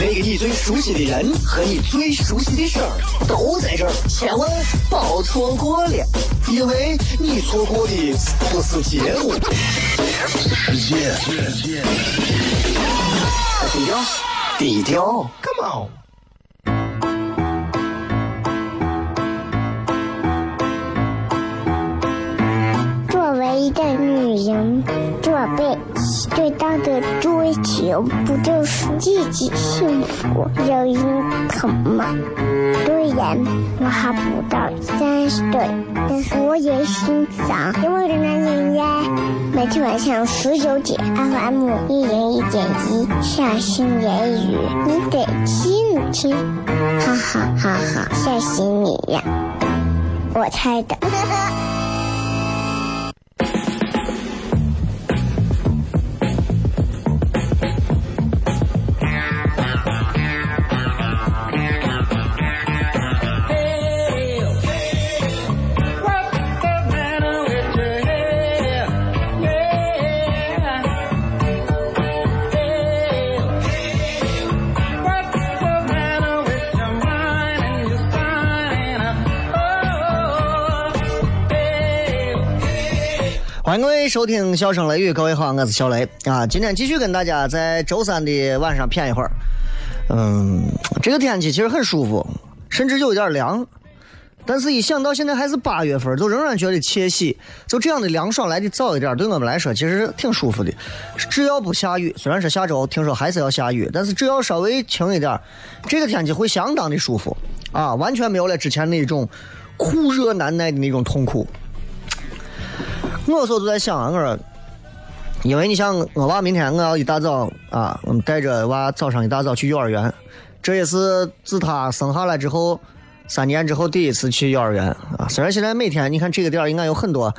那个你最熟悉的人和你最熟悉的事儿都在这儿，千万别错过了，因为你错过的不是节目，是世界。低调，低调，Come on。作为一个女人，这辈子最大的追求，不就是自己幸福、有人疼吗？虽然我还不到三十岁，但是我也心脏因为的男人呀。每天晚上十九点，FM 一人一点一，下心言语，你得听听，哈哈哈哈，吓死你呀！我猜的。欢迎各位收听《笑声雷雨》，各位好，我是小雷啊。今天继续跟大家在周三的晚上谝一会儿。嗯，这个天气其实很舒服，甚至有一点凉。但是，一想到现在还是八月份，就仍然觉得窃喜。就这样的凉爽来的早一点，对我们来说其实挺舒服的。只要不下雨，虽然说下周听说还是要下雨，但是只要稍微晴一点，这个天气会相当的舒服啊，完全没有了之前那种酷热难耐的那种痛苦。我说就在想啊，我说，因为你像我娃明天我要一大早啊，我们带着娃早上一大早去幼儿园，这也是自他生下来之后三年之后第一次去幼儿园啊。虽然现在每天你看这个点儿应该有很多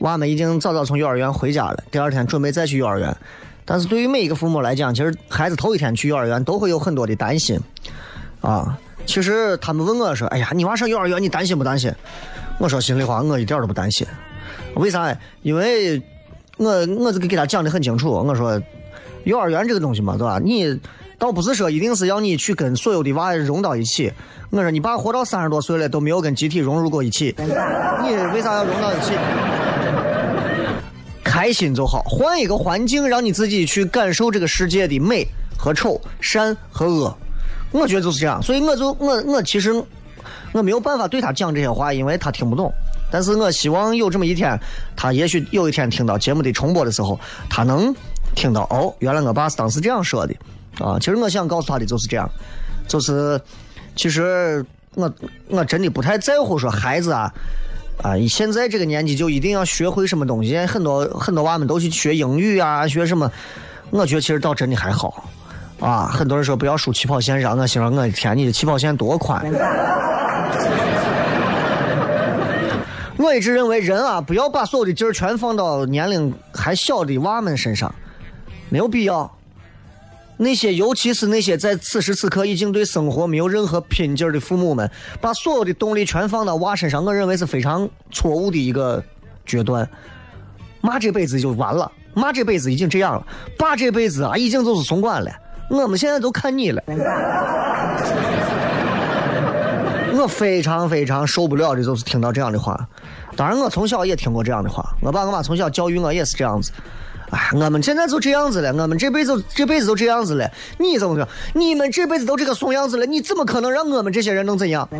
娃们已经早早从幼儿园回家了，第二天准备再去幼儿园，但是对于每一个父母来讲，其实孩子头一天去幼儿园都会有很多的担心啊。其实他们问我说：“哎呀，你娃上幼儿园你担心不担心？”我说心里话，我一点都不担心。为啥？因为我我这个给他讲的很清楚。我说，幼儿园这个东西嘛，对吧？你倒不是说一定是要你去跟所有的娃融到一起。我说，你爸活到三十多岁了都没有跟集体融入过一起，你为啥要融到一起？开心就好，换一个环境，让你自己去感受这个世界的美和丑、善和恶。我觉得就是这样，所以我就我我其实我没有办法对他讲这些话，因为他听不懂。但是我希望有这么一天，他也许有一天听到节目的重播的时候，他能听到哦，原来我爸是当时这样说的啊。其实我想告诉他的就是这样，就是其实我我真的不太在乎说孩子啊啊，现在这个年纪就一定要学会什么东西。很多很多娃们都去学英语啊，学什么？我觉得其实倒真的还好啊。很多人说不要输起跑线上，我心说我的天，你的起跑线多宽！我一直认为人啊，不要把所有的劲儿全放到年龄还小的娃们身上，没有必要。那些尤其是那些在此时此刻已经对生活没有任何拼劲儿的父母们，把所有的动力全放到娃身上，我认为是非常错误的一个决断。妈这辈子就完了，妈这辈子已经这样了，爸这辈子啊已经就是松管了，我们现在都看你了。我非常非常受不了的就是听到这样的话，当然我从小也听过这样的话，我爸我妈从小教育我也是这样子。哎，我们现在就这样子了，我们这辈子这辈子都这样子了，你怎么着？你们这辈子都这个怂样子了，你怎么可能让我们这些人能怎样？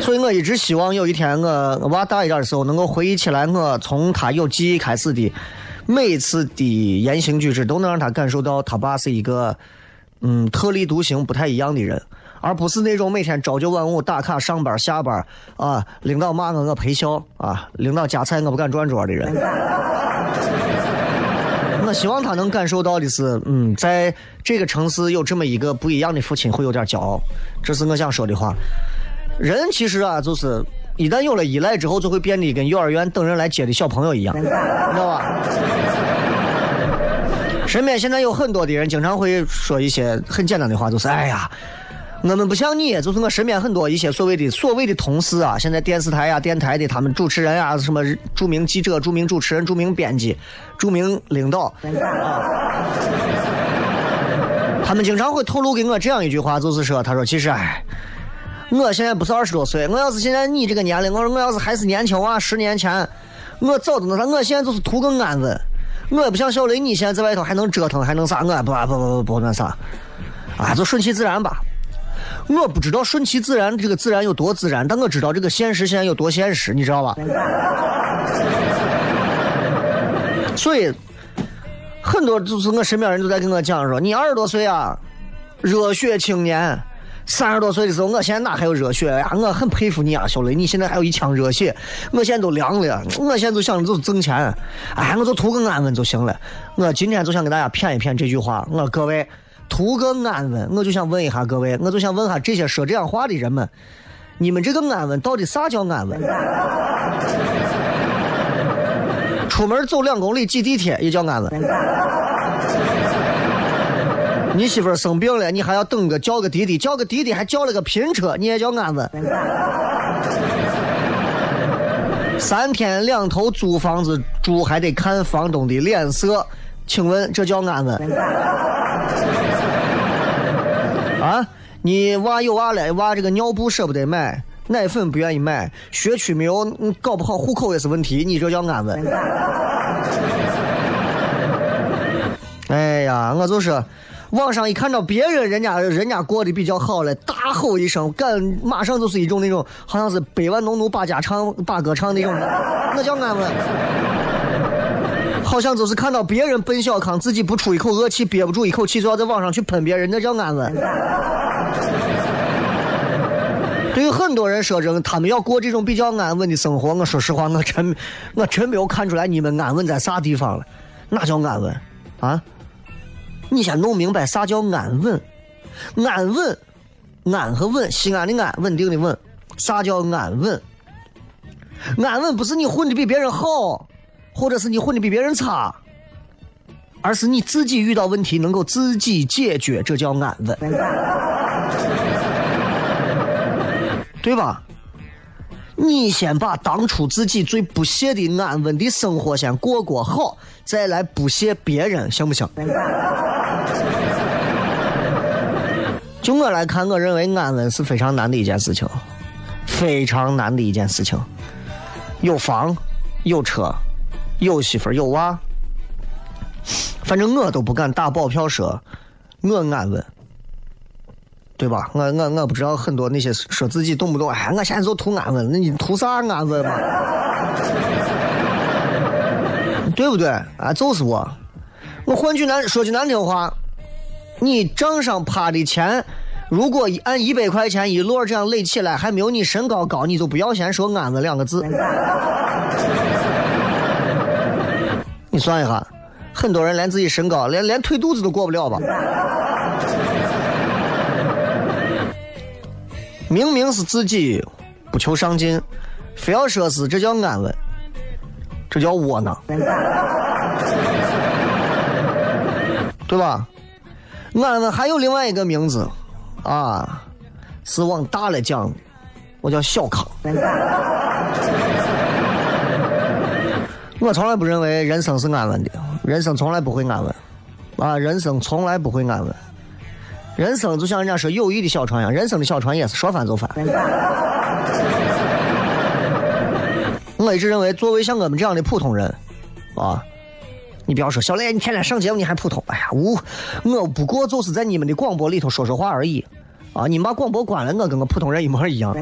所以我一直希望有一天我娃大一点的时候，能够回忆起来我从他有记忆开始的每一次的言行举止，都能让他感受到他爸是一个。嗯，特立独行、不太一样的人，而不是那种每天朝九晚五打卡上班下班啊，领导骂我我陪笑啊，领导夹菜我不敢转桌的人。我希望他能感受到的是，嗯，在这个城市有这么一个不一样的父亲，会有点骄傲。这是我想说的话。人其实啊，就是一旦有了依赖之后，就会变得跟幼儿园等人来接的小朋友一样，你知道吧？身边现在有很多的人经常会说一些很简单的话，就是哎呀，我们不像你，就是我身边很多一些所谓的所谓的同事啊，现在电视台呀、电台的他们主持人啊，什么著名记者、著名主持人、著名编辑、著名领导啊，他们经常会透露给我这样一句话，就是说，他说其实哎。我现在不是二十多岁，我要是现在你这个年龄，我说我要是还是年轻啊，十年前，我早都那啥，我现在就是图个安稳，我也不像小雷，你现在在外头还能折腾，还能啥，我不不不不不那啥，啊，就顺其自然吧。我不知道顺其自然这个自然有多自然，但我知道这个现实现在有多现实，你知道吧？所以，很多就是我身边人都在跟我讲说，你二十多岁啊，热血青年。三十多岁的时候，我现在哪还有热血呀？我很佩服你啊，小雷，你现在还有一腔热血。我现在都凉了，我现在就想着就是挣钱，哎，我就图个安稳就行了。我今天就想给大家骗一骗这句话。我各位，图个安稳，我就想问一下各位，我就想问下这些说这样话的人们，你们这个安稳到底啥叫安稳？出门走两公里挤地铁也叫安稳？你媳妇生病了，你还要等个叫个滴滴，叫个滴滴还叫了个拼车，你也叫安稳？三天两头租房子住还得看房东的脸色，请问这叫安稳？啊，你娃有娃了，娃这个尿布舍不得买，奶粉不愿意买，学区没有，搞不好户口也是问题，你这叫安稳？哎呀，我就是。网上一看到别人人家人家过得比较好了，大吼一声，干马上就是一种那种好像是百万农奴把家唱把歌唱那种，那叫安稳。好像就是看到别人奔小康，自己不出一口恶气，憋不住一口气，就要在网上去喷别人，那叫安稳。对于很多人说这个，他们要过这种比较安稳的生活，我说实话，我真我真没有看出来你们安稳在啥地方了，那叫安稳啊？你先弄明白啥叫安稳，安稳，安和稳，西安的安，稳定的稳。啥叫安稳？安稳不是你混的比别人好，或者是你混的比别人差，而是你自己遇到问题能够自己解决，这叫安稳，对吧？你先把当初自己最不屑的安稳的生活先过过好，再来不屑别人，行不行？就我来看，我认为安稳是非常难的一件事情，非常难的一件事情。有房，有车，有媳妇，有娃，反正我都不敢打保票说我安稳。对吧？我我我不知道很多那些说自己懂不懂？哎，我现在就图安稳，那你图啥安稳嘛？对不对？啊，就是我。我换句难说句难听话，你账上趴的钱，如果按一百块钱一摞这样垒起来，还没有你身高高，你就不要先说安稳两个字。你算一下，很多人连自己身高，连连腿肚子都过不了吧？明明是自己不求上进，非要说是这叫安稳，这叫窝囊，对吧？安稳还有另外一个名字，啊，是往大了讲，我叫小康。我从来不认为人生是安稳的，人生从来不会安稳，啊，人生从来不会安稳。人生就像人家说友谊的小船一样，人生的小船也是说翻就翻。我一直认为，作为像我们这样的普通人，啊，你不要说小雷，你天天上节目你还普通？哎呀，我我不过就是在你们的广播里头说说话而已，啊，你们把广播关了，我跟个普通人一模一样。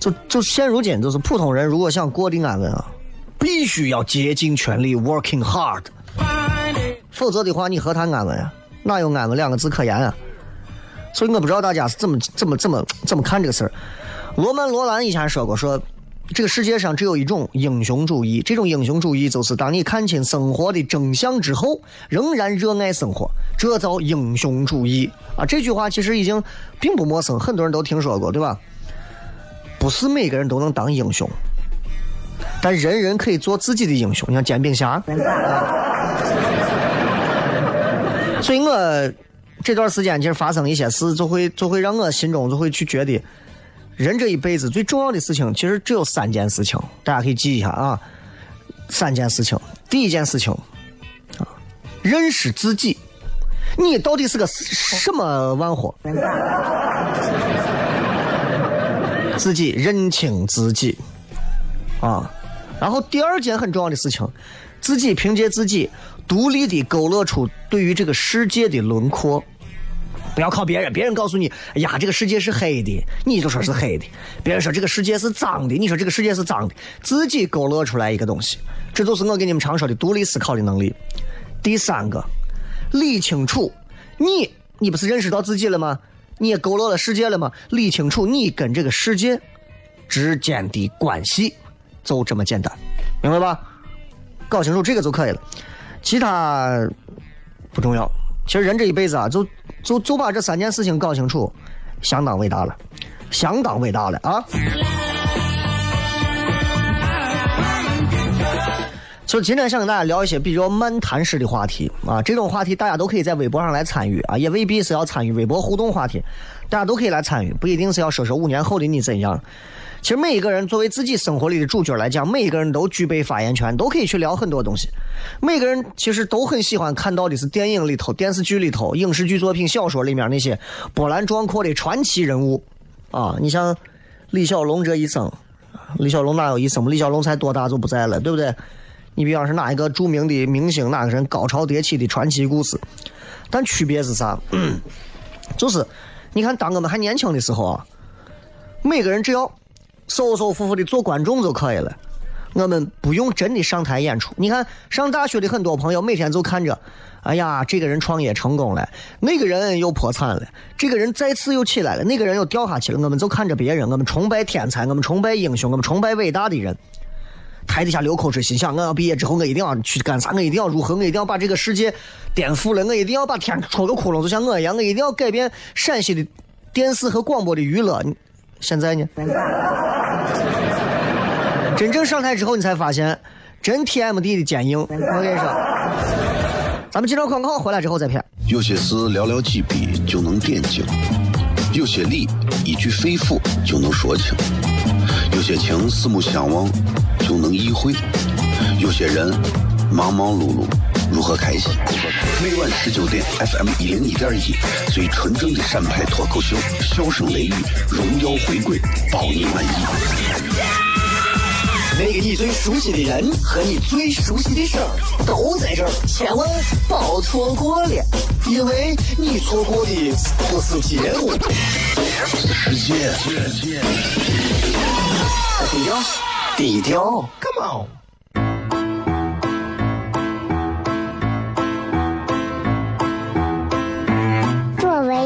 就就现如今，就是普通人如果想过得安稳啊，必须要竭尽全力，working hard。否则的话，你何谈安稳呀？哪有安稳两个字可言啊？所以我不知道大家是怎么怎么怎么怎么看这个事儿。罗曼·罗兰以前说过，说这个世界上只有一种英雄主义，这种英雄主义就是当你看清生活的真相之后，仍然热爱生活，这叫英雄主义啊！这句话其实已经并不陌生，很多人都听说过，对吧？不是每个人都能当英雄，但人人可以做自己的英雄。你像煎饼侠，所以我这段时间其实发生一些事，就会就会让我心中就会去觉得。人这一辈子最重要的事情，其实只有三件事情，大家可以记一下啊。三件事情，第一件事情啊，认识自己，你到底是个什么玩货？自己认清自己啊。然后第二件很重要的事情，自己凭借自己独立的勾勒出对于这个世界的轮廓。不要靠别人，别人告诉你，哎呀，这个世界是黑的，你就说是黑的；别人说这个世界是脏的，你说这个世界是脏的。自己勾勒出来一个东西，这就是我给你们常说的独立思考的能力。第三个，理清楚你，你不是认识到自己了吗？你也勾勒了世界了吗？理清楚你跟这个世界之间的关系，就这么简单，明白吧？搞清楚这个就可以了，其他不重要。其实人这一辈子啊，就就就把这三件事情搞清楚，相当伟大了，相当伟大了啊！就今天想跟大家聊一些比较漫谈式的话题啊，这种话题大家都可以在微博上来参与啊，也未必是要参与微博互动话题，大家都可以来参与，不一定是要说说五年后的你怎样。其实每一个人作为自己生活里的主角来讲，每一个人都具备发言权，都可以去聊很多东西。每个人其实都很喜欢看到的是电影里头、电视剧里头、影视剧作品、小说里面那些波澜壮阔的传奇人物啊。你像李小龙这一生，李小龙哪有一生？李小龙才多大就不在了，对不对？你比方是哪一个著名的明星，哪个人高潮迭起的传奇故事？但区别是啥？就是你看，当我们还年轻的时候啊，每个人只要。舒舒服服的做观众就可以了，我们不用真的上台演出。你看上大学的很多朋友，每天就看着，哎呀，这个人创业成功了，那个人又破产了，这个人再次又起来了，那个人又掉下去了。我们就看着别人，我们崇拜天才，我们崇拜英雄，我们崇拜伟大的人。台底下流口水，心想我要毕业之后，我一定要去干啥？我一定要如何？我一定要把这个世界颠覆了，我一定要把天戳个窟窿，就像我一样，我一定要改变陕西的电视和广播的娱乐。现在呢？真正上台之后，你才发现真 TMD 的坚硬。我跟你说，咱们接着广告回来之后再骗。有些事寥寥几笔就能点睛，有些理一句肺腑就能说清，有些情四目相望就能意会，有些人忙忙碌碌如何开启？每晚十九点，FM 一零一点一，最纯正的陕派脱口秀，笑声雷雨，荣耀回归，包你满意。那个你最熟悉的人和你最熟悉的事儿都在这儿，千万别错过了，因为你错过的不是节目，是时间。低调，低调，Come on。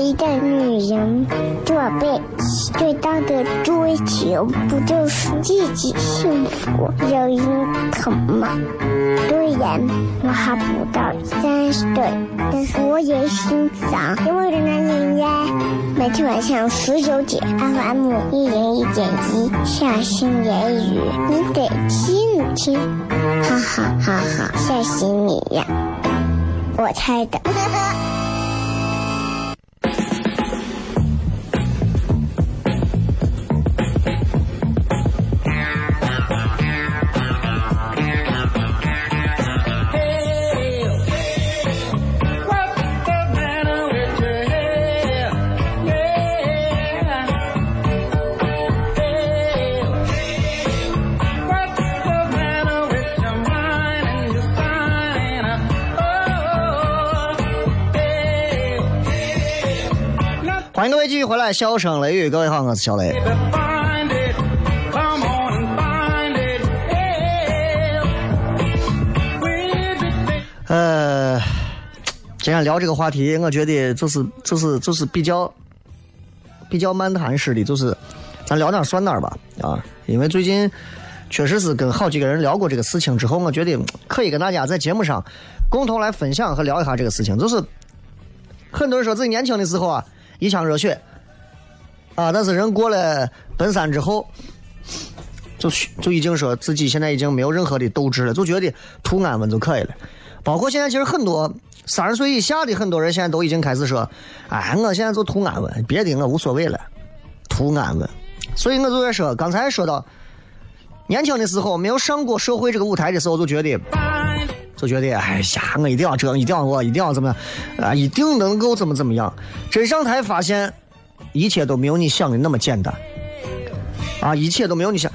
一个女人，做背。最大的追求不就是自己幸福、有人疼吗？虽然我还不到三十岁，但是我也心脏因为的男人呀。每天晚上十九点，FM 一人一点一，下心言语，你得听听，哈哈哈哈，吓死你呀！我猜的。位继续回来，笑声雷雨，各位好，我是小雷。呃，今天聊这个话题，我觉得就是就是就是比较比较漫谈式的，就是咱聊哪儿算哪儿吧，啊，因为最近确实是跟好几个人聊过这个事情之后，我觉得可以跟大家在节目上共同来分享和聊一下这个事情。就是很多人说自己年轻的时候啊，一腔热血，啊，但是人过了奔三之后，就就已经说自己现在已经没有任何的斗志了，就觉得图安稳就可以了。包括现在其实很多三十岁以下的很多人现在都已经开始说，哎，我现在就图安稳，别的我无所谓了，图安稳。所以我就在说，刚才说到年轻的时候没有上过社会这个舞台的时候，就觉得就觉得哎呀，我一定要这样，一定要我一定要怎么样啊，一定能够怎么怎么样。真上台发现，一切都没有你想的那么简单啊，一切都没有你想。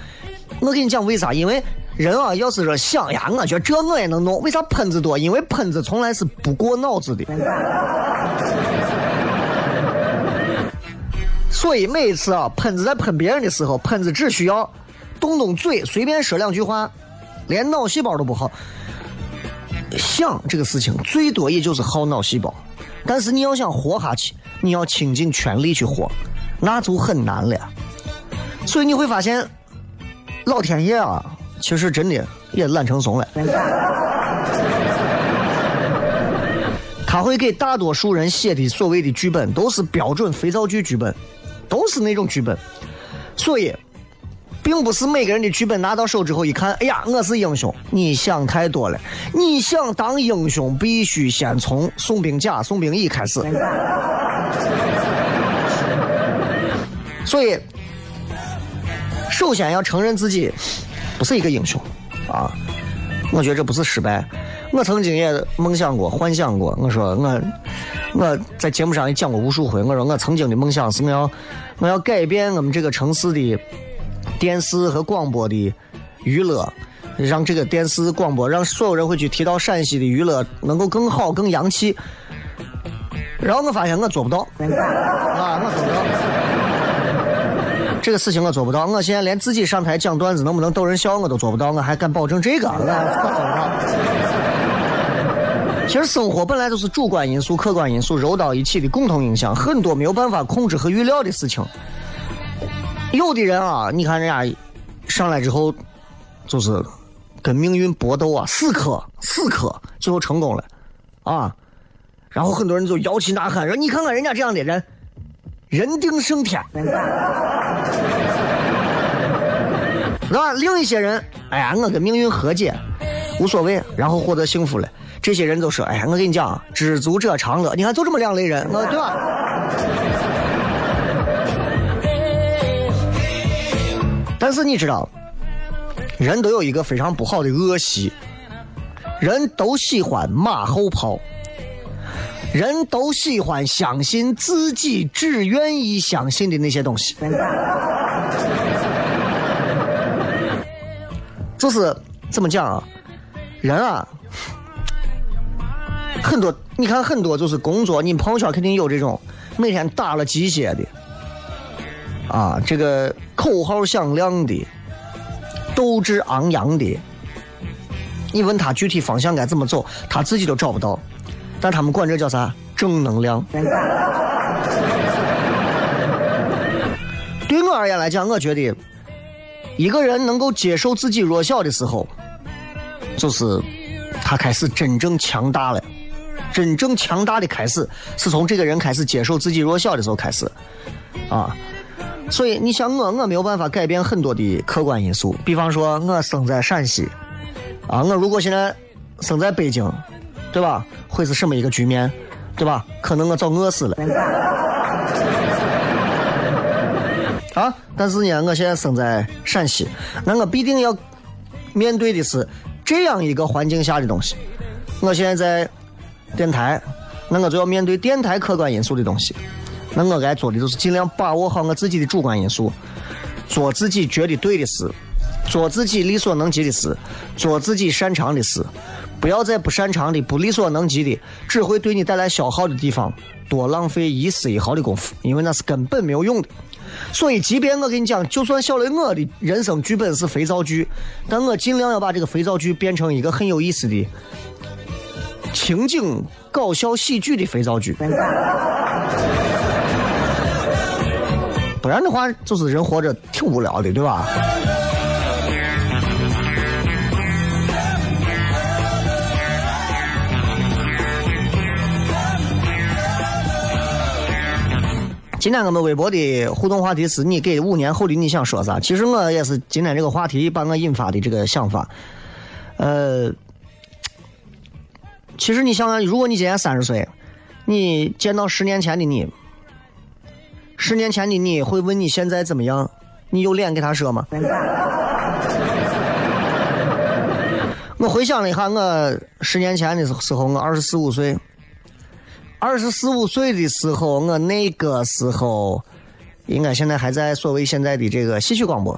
我跟你讲为啥？因为人啊，要是说想呀，我觉得这我也能弄。为啥喷子多？因为喷子从来是不过脑子的。所以每一次啊，喷子在喷别人的时候，喷子只需要动动嘴，随便说两句话，连脑细胞都不好。想这个事情，最多也就是耗脑细胞。但是你要想活下去，你要倾尽全力去活，那就很难了。所以你会发现，老天爷啊，其实真的也懒成怂了。他会给大多数人写的所谓的剧本，都是标准肥皂剧剧本。都是那种剧本，所以，并不是每个人的剧本拿到手之后一看，哎呀，我是英雄。你想太多了，你想当英雄，必须先从宋兵甲、宋兵乙开始。所以，首先要承认自己不是一个英雄啊！我觉得这不是失败。我曾经也梦想过、幻想过，我说我。我在节目上也讲过无数回，我说我曾经的梦想是我要我要改变我们这个城市的电视和广播的娱乐，让这个电视广播让所有人会去提到陕西的娱乐能够更好更洋气。然后我发现我做不到，啊，我做不到，这个事情我做不到。我现在连自己上台讲段子能不能逗人笑我都做不到，我还敢保证这个？我做不到。其实生活本来就是主观因素、客观因素揉到一起的共同影响，很多没有办法控制和预料的事情。有的人啊，你看人家上来之后，就是跟命运搏斗啊，死磕死磕，最后成功了啊。然后很多人就摇旗呐喊说：“你看看人家这样的人，人定胜天。”是吧？另一些人，哎呀，我跟命运和解，无所谓，然后获得幸福了。这些人都说：“哎呀，我跟你讲，知足者常乐。你看，就这么两类人，我对吧？”但是你知道，人都有一个非常不好的恶习，人都喜欢马后炮，人都喜欢相信自己只愿意相信的那些东西，就是怎么讲啊？人啊。很多，你看很多就是工作，你朋友圈肯定有这种每天打了鸡血的，啊，这个口号响亮的，斗志昂扬的。你问他具体方向该怎么走，他自己都找不到，但他们管这叫啥？正能量。对我而言来讲，我觉得一个人能够接受自己弱小的时候，就是他开始真正强大了。真正强大的开始，是从这个人开始接受自己弱小的时候开始，啊，所以你像我，我没有办法改变很多的客观因素，比方说我生在陕西，啊，我如果现在生在北京，对吧？会是什么一个局面，对吧？可能我早饿死了，啊，但是呢，我现在生在陕西，那我必定要面对的是这样一个环境下的东西，我现在在。电台，那我就要面对电台客观因素的东西。那我该做的就是尽量把握好我自己的主观因素，做自己觉得对的事，做自己力所能及的事，做自己擅长的事。不要在不擅长的、不力所能及的、只会对你带来消耗的地方多浪费一丝一毫的功夫，因为那是根本没有用的。所以，即便我跟你讲，就算小雷我的人生剧本是肥皂剧，但我尽量要把这个肥皂剧变成一个很有意思的。情景搞笑喜剧的肥皂剧，不然的话，就是人活着挺无聊的，对吧？今天我们微博的互动话题是你给五年后的你想说啥？其实我也是今天这个话题把我引发的这个想法。呃，其实你想想，如果你今年三十岁，你见到十年前的你，十年前的你会问你现在怎么样？你有脸给他说吗？我回想了一下，我十年前的时候，我二十四五岁。二十四五岁的时候，我那个时候应该现在还在所谓现在的这个戏曲广播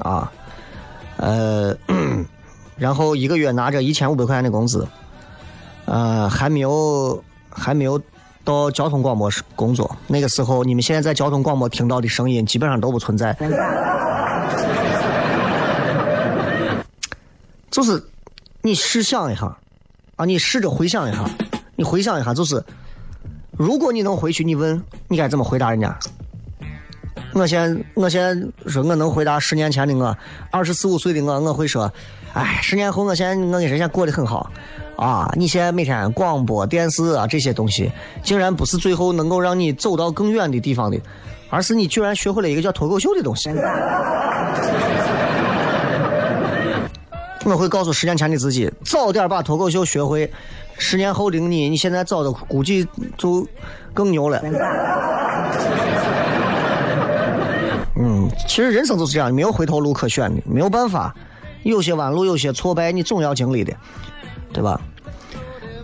啊，呃，然后一个月拿着一千五百块钱的工资，呃，还没有还没有到交通广播工作。那个时候，你们现在在交通广播听到的声音基本上都不存在，就是你试想一下啊，你试着回想一下。你回想一下，就是如果你能回去，你问你该怎么回答人家？我现我现说我能回答十年前的我，二十四五岁的我，我会说，哎，十年后我现在我跟人家过得很好啊！你现在每天广播电视啊这些东西，竟然不是最后能够让你走到更远的地方的，而是你居然学会了一个叫脱口秀的东西。我会告诉十年前的自己，早点把脱口秀学会。十年后的你，你现在早的估计就更牛了。嗯，其实人生就是这样，没有回头路可选的，没有办法。有些弯路，有些挫败，你总要经历的，对吧？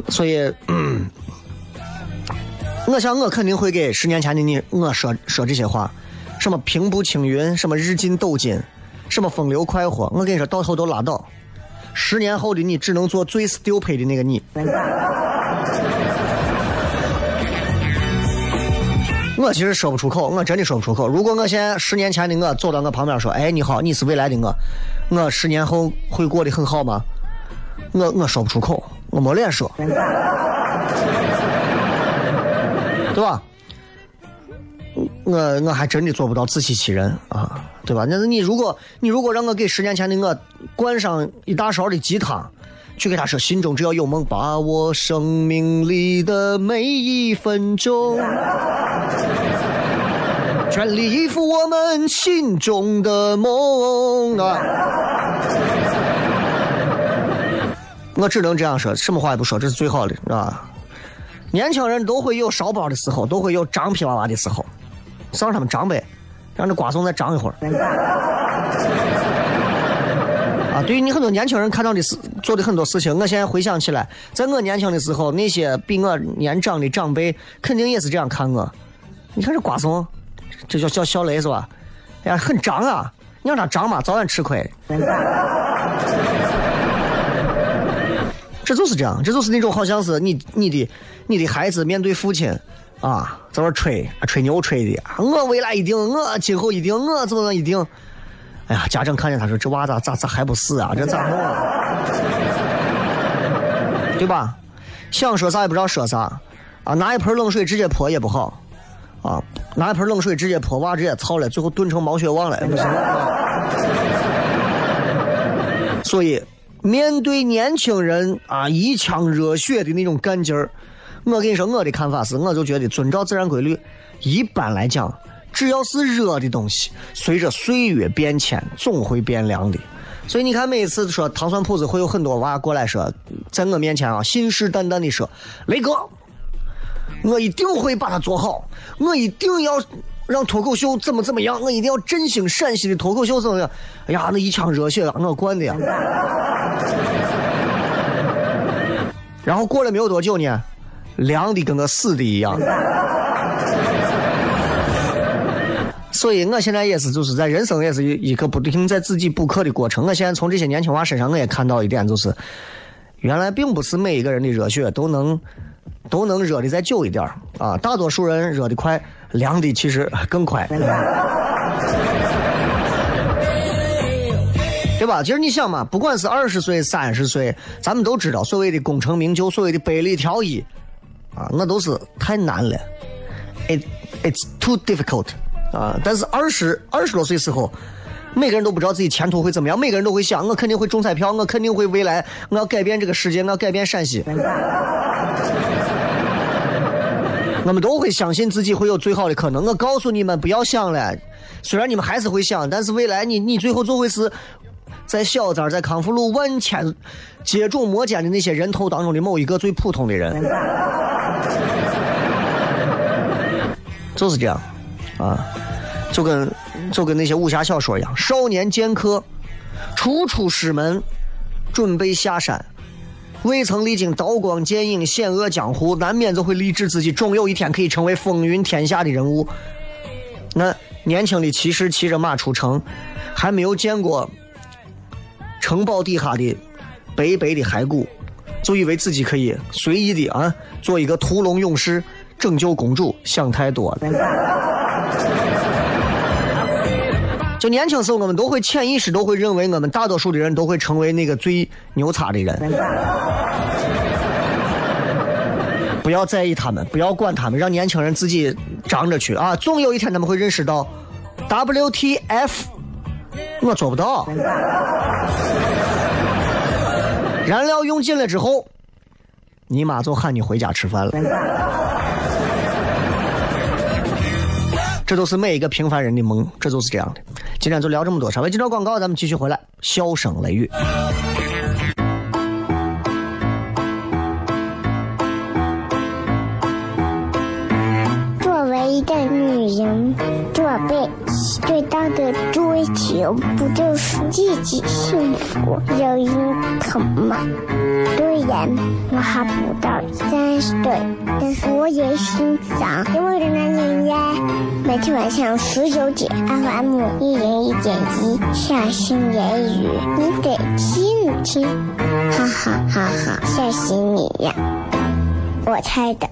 所以，我想我肯定会给十年前的你我说说这些话，什么平步青云，什么日进斗金，什么风流快活，我跟你说，到头都拉倒。十年后的你只能做最 stupid 的那个你。我其实说不出口，我真的说不出口。如果我现在十年前的我走到我旁边说：“哎，你好，你是未来的我，我十年后会过得很好吗？”我我说不出口，我没脸说，对吧？我我还真的做不到自欺欺人啊，对吧？那是你如果你如果让我给十年前的我灌上一大勺的鸡汤，去给他说心中只要有梦，把握生命里的每一分钟，全力以赴我们心中的梦啊！我只能这样说，什么话也不说，这是最好的，是吧？年轻人都会有烧包的时候，都会有张皮娃娃的时候。让他们长呗，让这瓜怂再长一会儿。对于你很多年轻人看到的事，做的很多事情，我现在回想起来，在我年轻的时候，那些比我年长的长辈肯定也是这样看我。你看这瓜怂，这叫叫小雷是吧？哎呀，很张啊！你让他张嘛，早晚吃亏。这就是这样，这就是那种好像是你你的你的孩子面对父亲。啊，在那吹吹牛吹的，我未来一定，我今后一定，我怎么一定？哎呀，家长看见他说这娃咋咋咋还不死啊？这咋弄啊？对吧？想说啥也不知道说啥，啊，拿一盆冷水直接泼也不好，啊，拿一盆冷水直接泼娃直接操了，最后炖成毛血旺了，不行。所以，面对年轻人啊，一腔热血的那种干劲儿。我跟你说，我的看法是，我就觉得遵照自然规律，一般来讲，只要是热的东西，随着岁月变迁，总会变凉的。所以你看，每一次说糖蒜铺子会有很多娃过来说，在我面前啊，信誓旦旦的说：“雷哥，我一定会把它做好，我一定要让脱口秀怎么怎么样，我一定要振兴陕西的脱口秀怎么样？”哎呀，那一腔热血啊，我灌的呀。然后过了没有多久呢？凉的跟个死的一样，所以我现在也是，就是在人生也是一一个不停在自己补课的过程。我现在从这些年轻娃身上，我也看到一点，就是原来并不是每一个人的热血都能都能热的再久一点啊。大多数人热的快，凉的其实更快，对吧？其实你想嘛，不管是二十岁、三十岁，咱们都知道，所谓的功成名就，所谓的百里挑一。啊，那都是太难了，it it's too difficult 啊。但是二十二十多岁时候，每个人都不知道自己前途会怎么样，每个人都会想，我肯定会中彩票，我肯定会未来，我要改变这个世界，我要改变陕西。我们都会相信自己会有最好的可能。我告诉你们，不要想了。虽然你们还是会想，但是未来你你最后就会是在小寨、在康复路万千接踵摩肩的那些人头当中的某一个最普通的人。就是这样，啊，就跟就跟那些武侠小说一样，少年剑客初出师门，准备下山。未曾历经刀光剑影、险恶江湖，难免就会立志自己终有一天可以成为风云天下的人物。那年轻的骑士骑着马出城，还没有见过城堡底下的白白的骸骨，就以为自己可以随意的啊做一个屠龙勇士，拯救公主，想太多了。就年轻时候，我们都会潜意识都会认为，我们大多数的人都会成为那个最牛叉的人。不要在意他们，不要管他们，让年轻人自己长着去啊！总有一天他们会认识到，WTF，我做不到。燃料用尽了之后，你妈就喊你回家吃饭了。这都是每一个平凡人的梦，这就是这样的。今天就聊这么多，稍微接着广告，咱们继续回来。笑声雷雨。作为一个女人，做被最大的追求，不就是自己幸福、有人疼吗？虽然我还不到三十岁，但是我也心脏因为的那年呀，每天晚上十九点，FM 一零一点一，下心言语，你得听听，哈哈哈哈，吓死你呀！我猜的。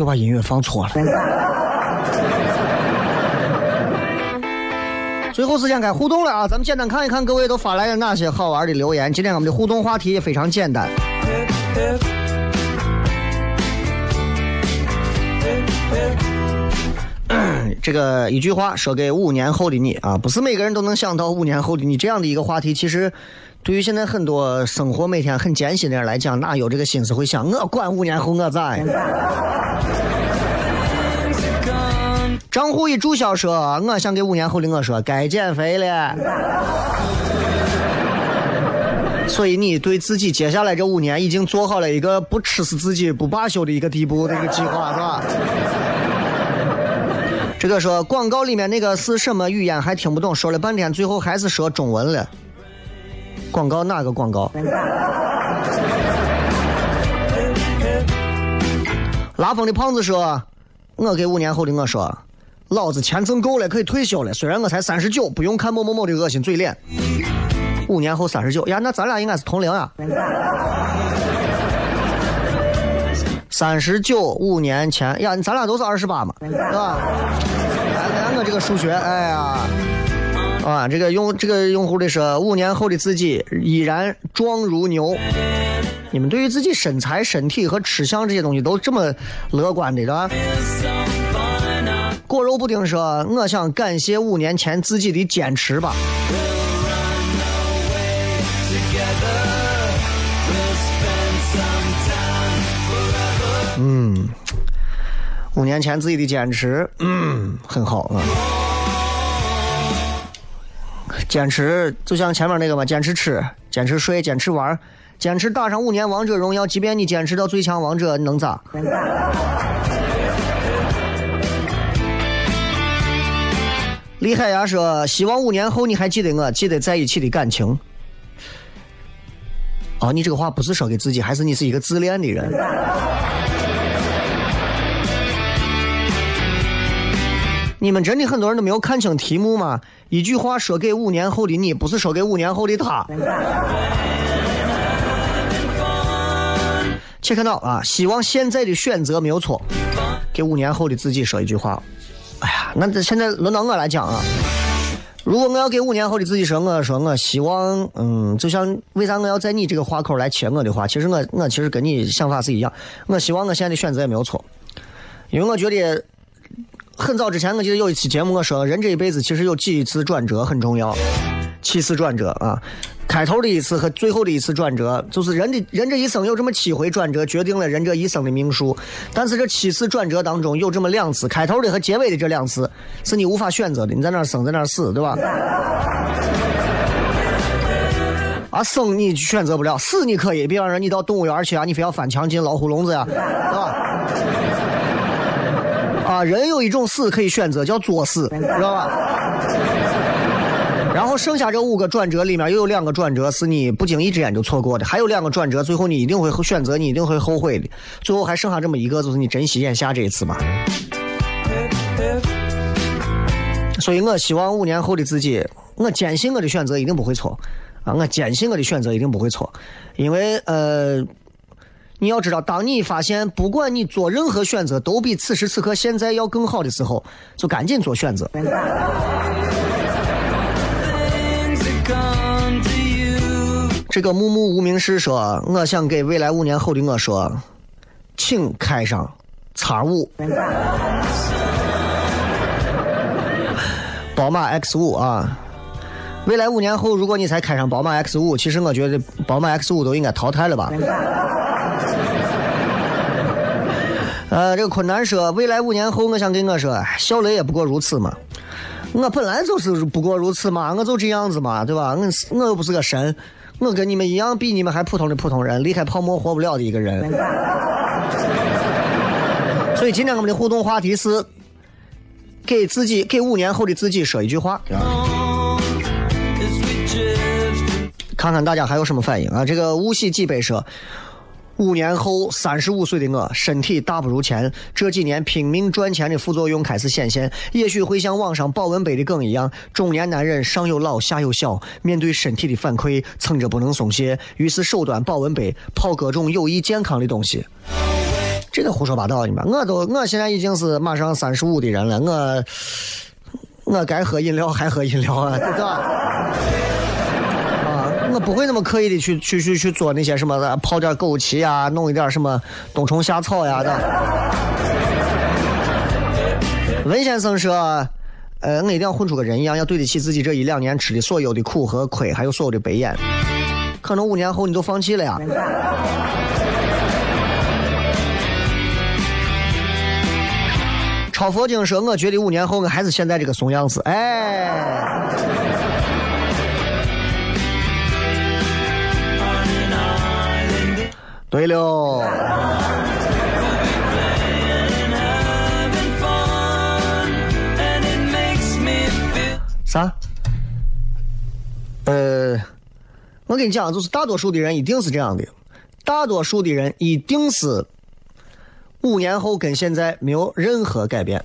又把音乐放错了。最后时间该互动了啊！咱们简单看一看各位都发来了哪些好玩的留言。今天我们的互动话题也非常简单。这个一句话说给五年后的你啊，不是每个人都能想到五年后的你这样的一个话题。其实，对于现在很多生活每天很艰辛的人来讲，哪有这个心思会想我管五年后我咋样？账户一注销说，我想给五年后的我说，该减肥了。所以你对自己接下来这五年已经做好了一个不吃死自己不罢休的一个地步的一个计划，是吧？这个说广告里面那个是什么语言还听不懂，说了半天最后还是说中文了。广告哪个广告？拉风的胖子说：“我给五年后的我说，老子钱挣够了，可以退休了。虽然我才三十九，不用看某某某的恶心嘴脸。五年后三十九呀，那咱俩应该是同龄啊。三十九五年前呀，咱俩都是二十八嘛，是吧？看看我这个数学，哎呀，啊，这个用这个用户的说，五年后的自己依然壮如牛。你们对于自己身材、身体和吃相这些东西都这么乐观的，是吧？果肉布丁说，我想感谢五年前自己的坚持吧。嗯，五年前自己的坚持，嗯，很好啊。坚持就像前面那个嘛，坚持吃，坚持睡，坚持玩，坚持打上五年王者荣耀。即便你坚持到最强王者，能咋？李海牙说：“希望五年后你还记得我，记得在一起的感情。”哦，你这个话不是说给自己，还是你是一个自恋的人？你们真的很多人都没有看清题目吗？一句话说给五年后的你，不是说给五年后的他。且看到啊，希望现在的选择没有错，给五年后的自己说一句话。哎呀，那这现在轮到我来讲啊。如果我要给五年后的自己说，我说我希望，嗯，就像为啥我要在你这个话口来切我的话？其实我我其实跟你想法是一样。我希望我现在的选择也没有错，因为我觉得很早之前我记得有一期节目我说，人这一辈子其实有几次转折很重要，七次转折啊。开头的一次和最后的一次转折，就是人的人这一生有这么七回转折，决定了人这一生的命数。但是这七次转折当中，有这么两次，开头的和结尾的这两次，是你无法选择的。你在哪生，在哪死，对吧？啊，生你选择不了，死你可以。比方说，你到动物园去啊，你非要翻墙进老虎笼子呀，对吧？啊，人有一种死可以选择，叫作死，知道吧？然后剩下这五个转折里面又有两个转折是你不经意之间就错过的，还有两个转折最后你一定会选择，你一定会后悔的。最后还剩下这么一个，就是你珍惜眼下这一次吧。所以我希望五年后的自己，我坚信我的选择一定不会错啊！我坚信我的选择一定不会错，因为呃，你要知道，当你发现不管你做任何选择都比此时此刻现在要更好的时候，就赶紧做选择。这个木木无名氏说：“我想给未来五年后的我说，请开上叉五，宝马 X 五啊！未来五年后，如果你才开上宝马 X 五，其实我觉得宝马 X 五都应该淘汰了吧。”呃，这个困难说：“未来五年后，我想跟我说，小雷也不过如此嘛。我本来就是不过如此嘛，我就这样子嘛，对吧？我我又不是个神。”我跟你们一样，比你们还普通的普通人，离开泡沫活不了的一个人。所以今天我们的互动话题是，给自己给五年后的自己说一句话，看看大家还有什么反应啊？这个无锡几杯说。五年后，三十五岁的我，身体大不如前。这几年拼命赚钱的副作用开始显现，也许会像网上保温杯的梗一样，中年男人上有老下有小，面对身体的反馈，蹭着不能松懈，于是手端保温杯泡各种有益健康的东西。这个胡说八道的嘛！我都我现在已经是马上三十五的人了，我我该喝饮料还喝饮料啊，对吧？我不会那么刻意的去去去去做那些什么的，泡点枸杞呀，弄一点什么冬虫夏草呀的。文先生说：“呃，我一定要混出个人样，要对得起自己这一两年吃的所有的苦和亏，还有所有的白眼。可能五年后你都放弃了呀。”超佛经说：“我觉得五年后我还是现在这个怂样子。”哎。对了，啥？呃，我跟你讲，就是大多数的人一定是这样的，大多数的人一定是五年后跟现在没有任何改变，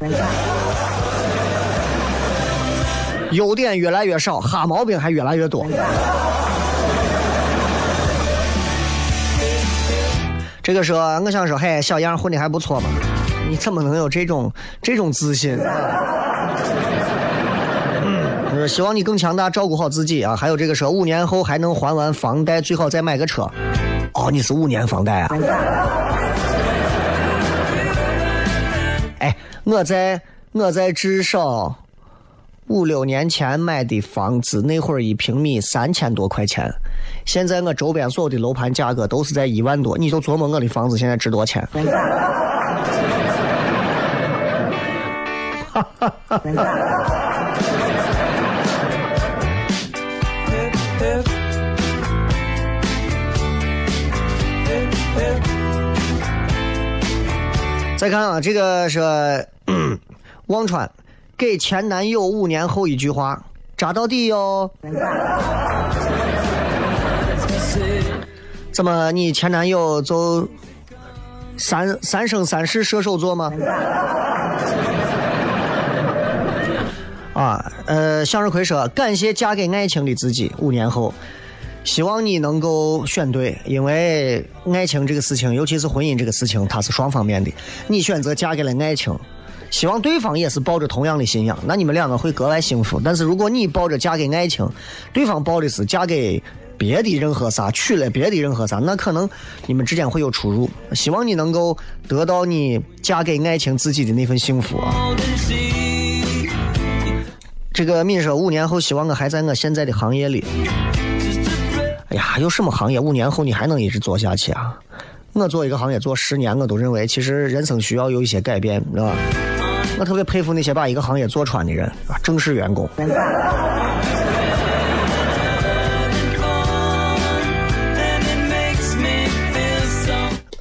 优点越来越少，哈毛病还越来越多。这个说，我想说，嘿，小样混的还不错嘛？你怎么能有这种这种自信？嗯，希望你更强大，照顾好自己啊！还有这个说，五年后还能还完房贷，最好再买个车。哦，你是五年房贷啊？哎，我在我在至少五六年前买的房子，那会儿一平米三千多块钱。现在我周边所有的楼盘价格都是在一万多，你就琢磨我的房子现在值多少钱。再看啊，这个是忘川给前男友五年后一句话：扎到底哟。怎么，你前男友就三三生三世射手座吗？啊，呃，向日葵说，感谢嫁给爱情的自己。五年后，希望你能够选对，因为爱情这个事情，尤其是婚姻这个事情，它是双方面的。你选择嫁给了爱情，希望对方也是抱着同样的信仰，那你们两个会格外幸福。但是如果你抱着嫁给爱情，对方抱的是嫁给别的任何啥，娶了别的任何啥，那可能你们之间会有出入。希望你能够得到你嫁给爱情自己的那份幸福啊！这个敏说，五年后希望我还在我现在的行业里。哎呀，有什么行业五年后你还能一直做下去啊？我做一个行业做十年，我都认为其实人生需要有一些改变，知道吧？我特别佩服那些把一个行业做穿的人，啊，正式员工。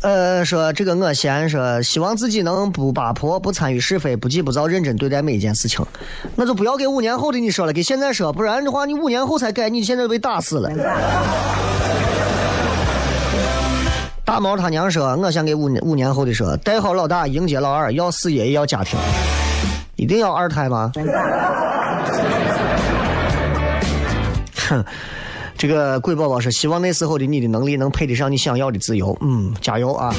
呃，说这个我先说，希望自己能不八婆，不参与是非，不急不躁，认真对待每一件事情。那就不要给五年后的你说了，给现在说，不然的话，你五年后才改，你现在被打死了。大毛他娘说，我想给五年五年后的说，带好老大，迎接老二，要事业也要家庭，一定要二胎吗？哼。这个鬼宝宝说：“希望那时候的你的能力能配得上你想要的自由。”嗯，加油啊！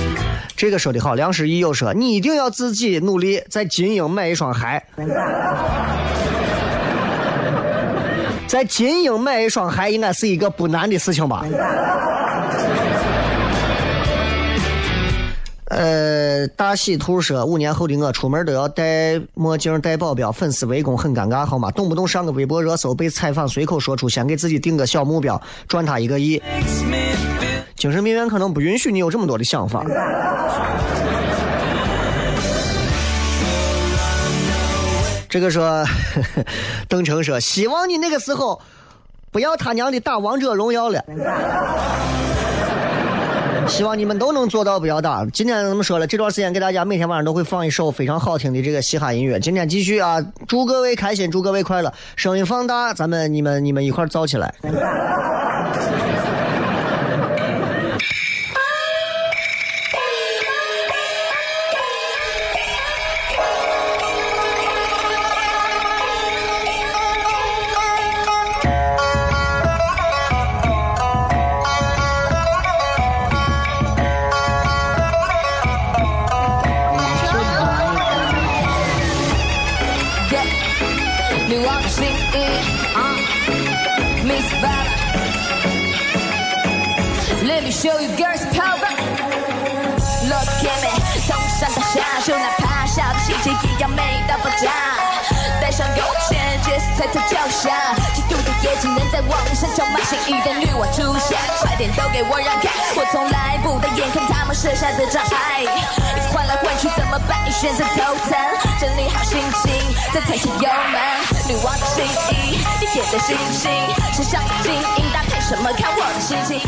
这个说的好。梁诗怡又说：“你一定要自己努力，在金鹰买一双鞋，在金鹰买一双鞋应该是一个不难的事情吧？”呃，大喜兔说，五年后的我出门都要戴墨镜、戴保镖，粉丝围攻很尴尬，好吗？动不动上个微博热搜，被采访随口说出，先给自己定个小目标，赚他一个亿。精神病院可能不允许你有这么多的想法。这个说，邓成说，希望你那个时候不要他娘的打王者荣耀了。希望你们都能做到不要打。今天怎么说了？这段时间给大家每天晚上都会放一首非常好听的这个嘻哈音乐。今天继续啊，祝各位开心，祝各位快乐。声音放大，咱们你们你们一块造起来。都给我让开！我从来不戴眼看他们设下的障碍，衣服换来换去怎么办？你选择头疼，整理好心情再踩下油门。女王的心意，你给的星星，身上的精英搭配什么？看我的心情，